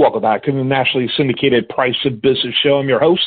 Welcome back to the nationally syndicated Price of Business Show. I'm your host,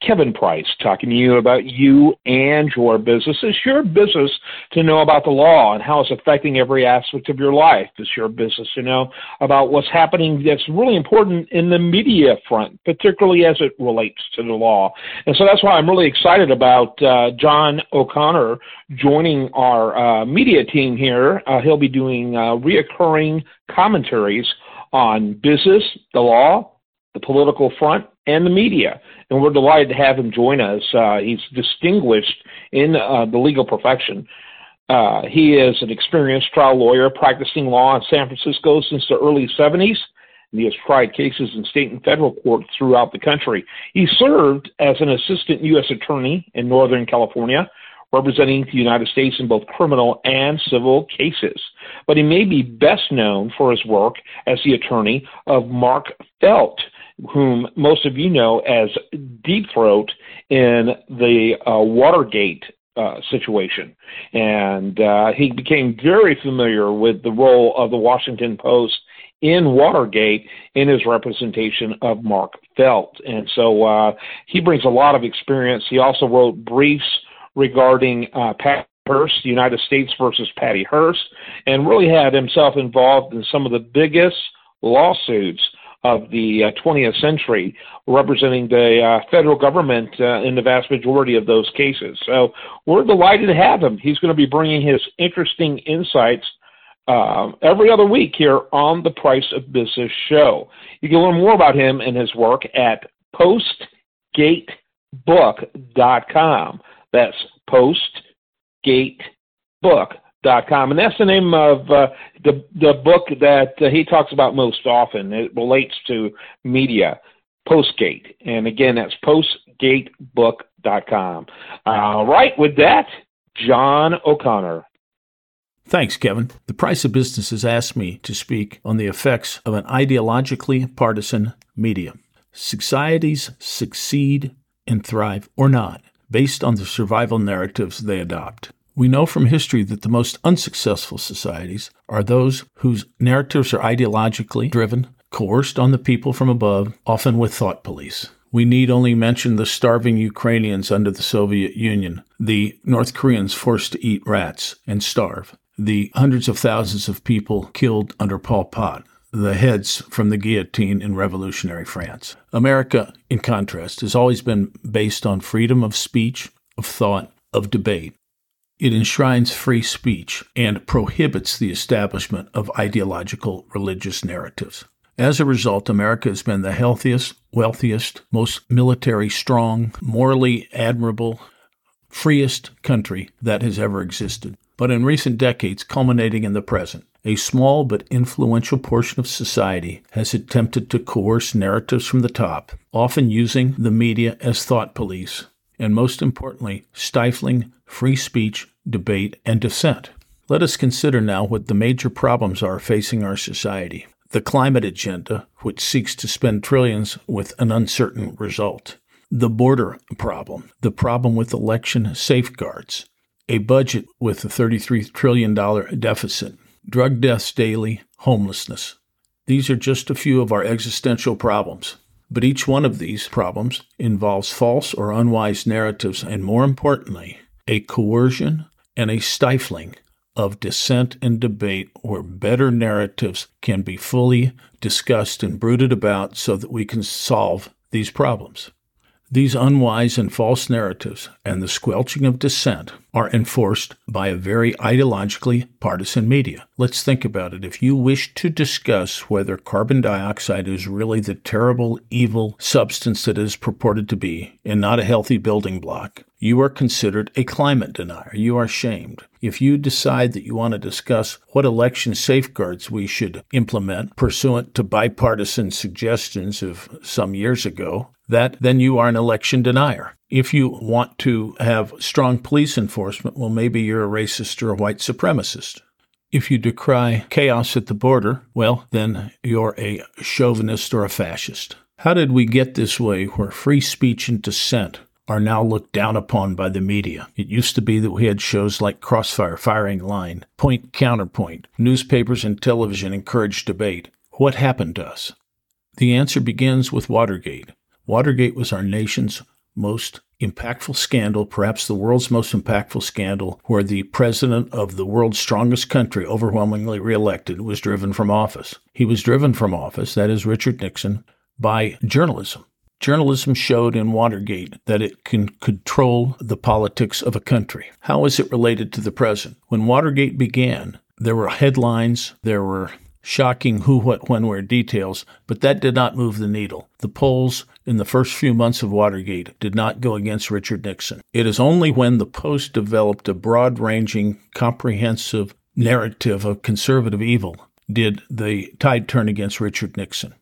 Kevin Price, talking to you about you and your business. It's your business to know about the law and how it's affecting every aspect of your life. It's your business to know about what's happening that's really important in the media front, particularly as it relates to the law. And so that's why I'm really excited about uh, John O'Connor joining our uh, media team here. Uh, he'll be doing uh, reoccurring commentaries on business, the law, the political front, and the media. And we're delighted to have him join us. Uh, he's distinguished in uh, the legal profession. Uh, he is an experienced trial lawyer practicing law in San Francisco since the early 70s. And he has tried cases in state and federal courts throughout the country. He served as an assistant U.S. attorney in Northern California representing the United States in both criminal and civil cases. But he may be best known for his work as the attorney of Mark Felt, whom most of you know as Deep Throat in the uh, Watergate uh, situation. And uh, he became very familiar with the role of the Washington Post in Watergate in his representation of Mark Felt. And so uh, he brings a lot of experience. He also wrote briefs regarding uh, Pat Hearst, United States versus Patty Hearst, and really had himself involved in some of the biggest lawsuits of the uh, 20th century, representing the uh, federal government uh, in the vast majority of those cases. So we're delighted to have him. He's going to be bringing his interesting insights uh, every other week here on the Price of Business show. You can learn more about him and his work at postgatebook.com. That's postgatebook.com. And that's the name of uh, the, the book that uh, he talks about most often. It relates to media, Postgate. And again, that's postgatebook.com. All right, with that, John O'Connor. Thanks, Kevin. The Price of Business has asked me to speak on the effects of an ideologically partisan media. Societies succeed and thrive or not based on the survival narratives they adopt. We know from history that the most unsuccessful societies are those whose narratives are ideologically driven, coerced on the people from above, often with thought police. We need only mention the starving Ukrainians under the Soviet Union, the North Koreans forced to eat rats and starve, the hundreds of thousands of people killed under Pol Pot, the heads from the guillotine in revolutionary France. America, in contrast, has always been based on freedom of speech, of thought, of debate. It enshrines free speech and prohibits the establishment of ideological religious narratives. As a result, America has been the healthiest, wealthiest, most military strong, morally admirable, freest country that has ever existed. But in recent decades, culminating in the present, a small but influential portion of society has attempted to coerce narratives from the top, often using the media as thought police, and most importantly, stifling free speech, debate, and dissent. Let us consider now what the major problems are facing our society. The climate agenda, which seeks to spend trillions with an uncertain result. The border problem, the problem with election safeguards, a budget with a $33 trillion deficit, drug deaths daily, homelessness. These are just a few of our existential problems. But each one of these problems involves false or unwise narratives, and more importantly, a coercion and a stifling of dissent and debate where better narratives can be fully discussed and brooded about so that we can solve these problems. These unwise and false narratives and the squelching of dissent are enforced by a very ideologically partisan media. Let's think about it. If you wish to discuss whether carbon dioxide is really the terrible, evil substance that is purported to be and not a healthy building block, you are considered a climate denier. You are shamed. If you decide that you want to discuss what election safeguards we should implement pursuant to bipartisan suggestions of some years ago, that then you are an election denier. If you want to have strong police enforcement, well, maybe you're a racist or a white supremacist. If you decry chaos at the border, well, then you're a chauvinist or a fascist. How did we get this way where free speech and dissent are now looked down upon by the media. It used to be that we had shows like Crossfire, Firing Line, Point Counterpoint. Newspapers and television encouraged debate. What happened to us? The answer begins with Watergate. Watergate was our nation's most impactful scandal, perhaps the world's most impactful scandal, where the president of the world's strongest country, overwhelmingly reelected, was driven from office. He was driven from office, that is Richard Nixon, by journalism. Journalism showed in Watergate that it can control the politics of a country. How is it related to the present? When Watergate began, there were headlines, there were shocking who, what, when, where details, but that did not move the needle. The polls in the first few months of Watergate did not go against Richard Nixon. It is only when the Post developed a broad ranging, comprehensive narrative of conservative evil did the tide turn against Richard Nixon.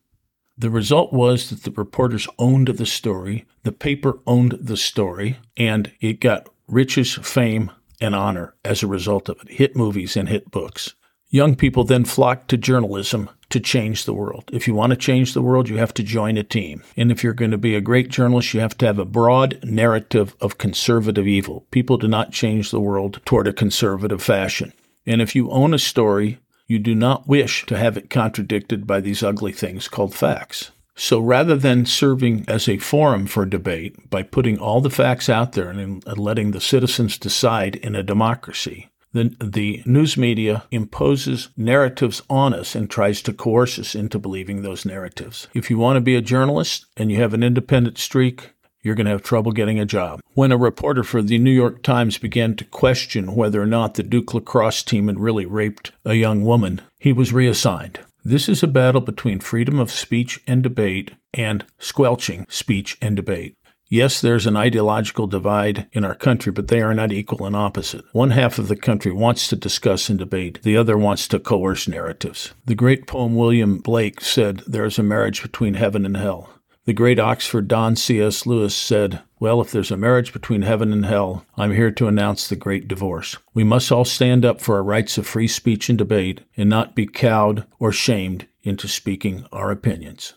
The result was that the reporters owned the story, the paper owned the story, and it got riches, fame, and honor as a result of it hit movies and hit books. Young people then flocked to journalism to change the world. If you want to change the world, you have to join a team. And if you're going to be a great journalist, you have to have a broad narrative of conservative evil. People do not change the world toward a conservative fashion. And if you own a story, you do not wish to have it contradicted by these ugly things called facts. So rather than serving as a forum for debate by putting all the facts out there and letting the citizens decide in a democracy, the, the news media imposes narratives on us and tries to coerce us into believing those narratives. If you want to be a journalist and you have an independent streak, you're going to have trouble getting a job. When a reporter for the New York Times began to question whether or not the Duke lacrosse team had really raped a young woman, he was reassigned. This is a battle between freedom of speech and debate and squelching speech and debate. Yes, there's an ideological divide in our country, but they are not equal and opposite. One half of the country wants to discuss and debate, the other wants to coerce narratives. The great poem William Blake said, There is a marriage between heaven and hell. The great Oxford Don C.S. Lewis said, Well, if there's a marriage between heaven and hell, I'm here to announce the great divorce. We must all stand up for our rights of free speech and debate and not be cowed or shamed into speaking our opinions.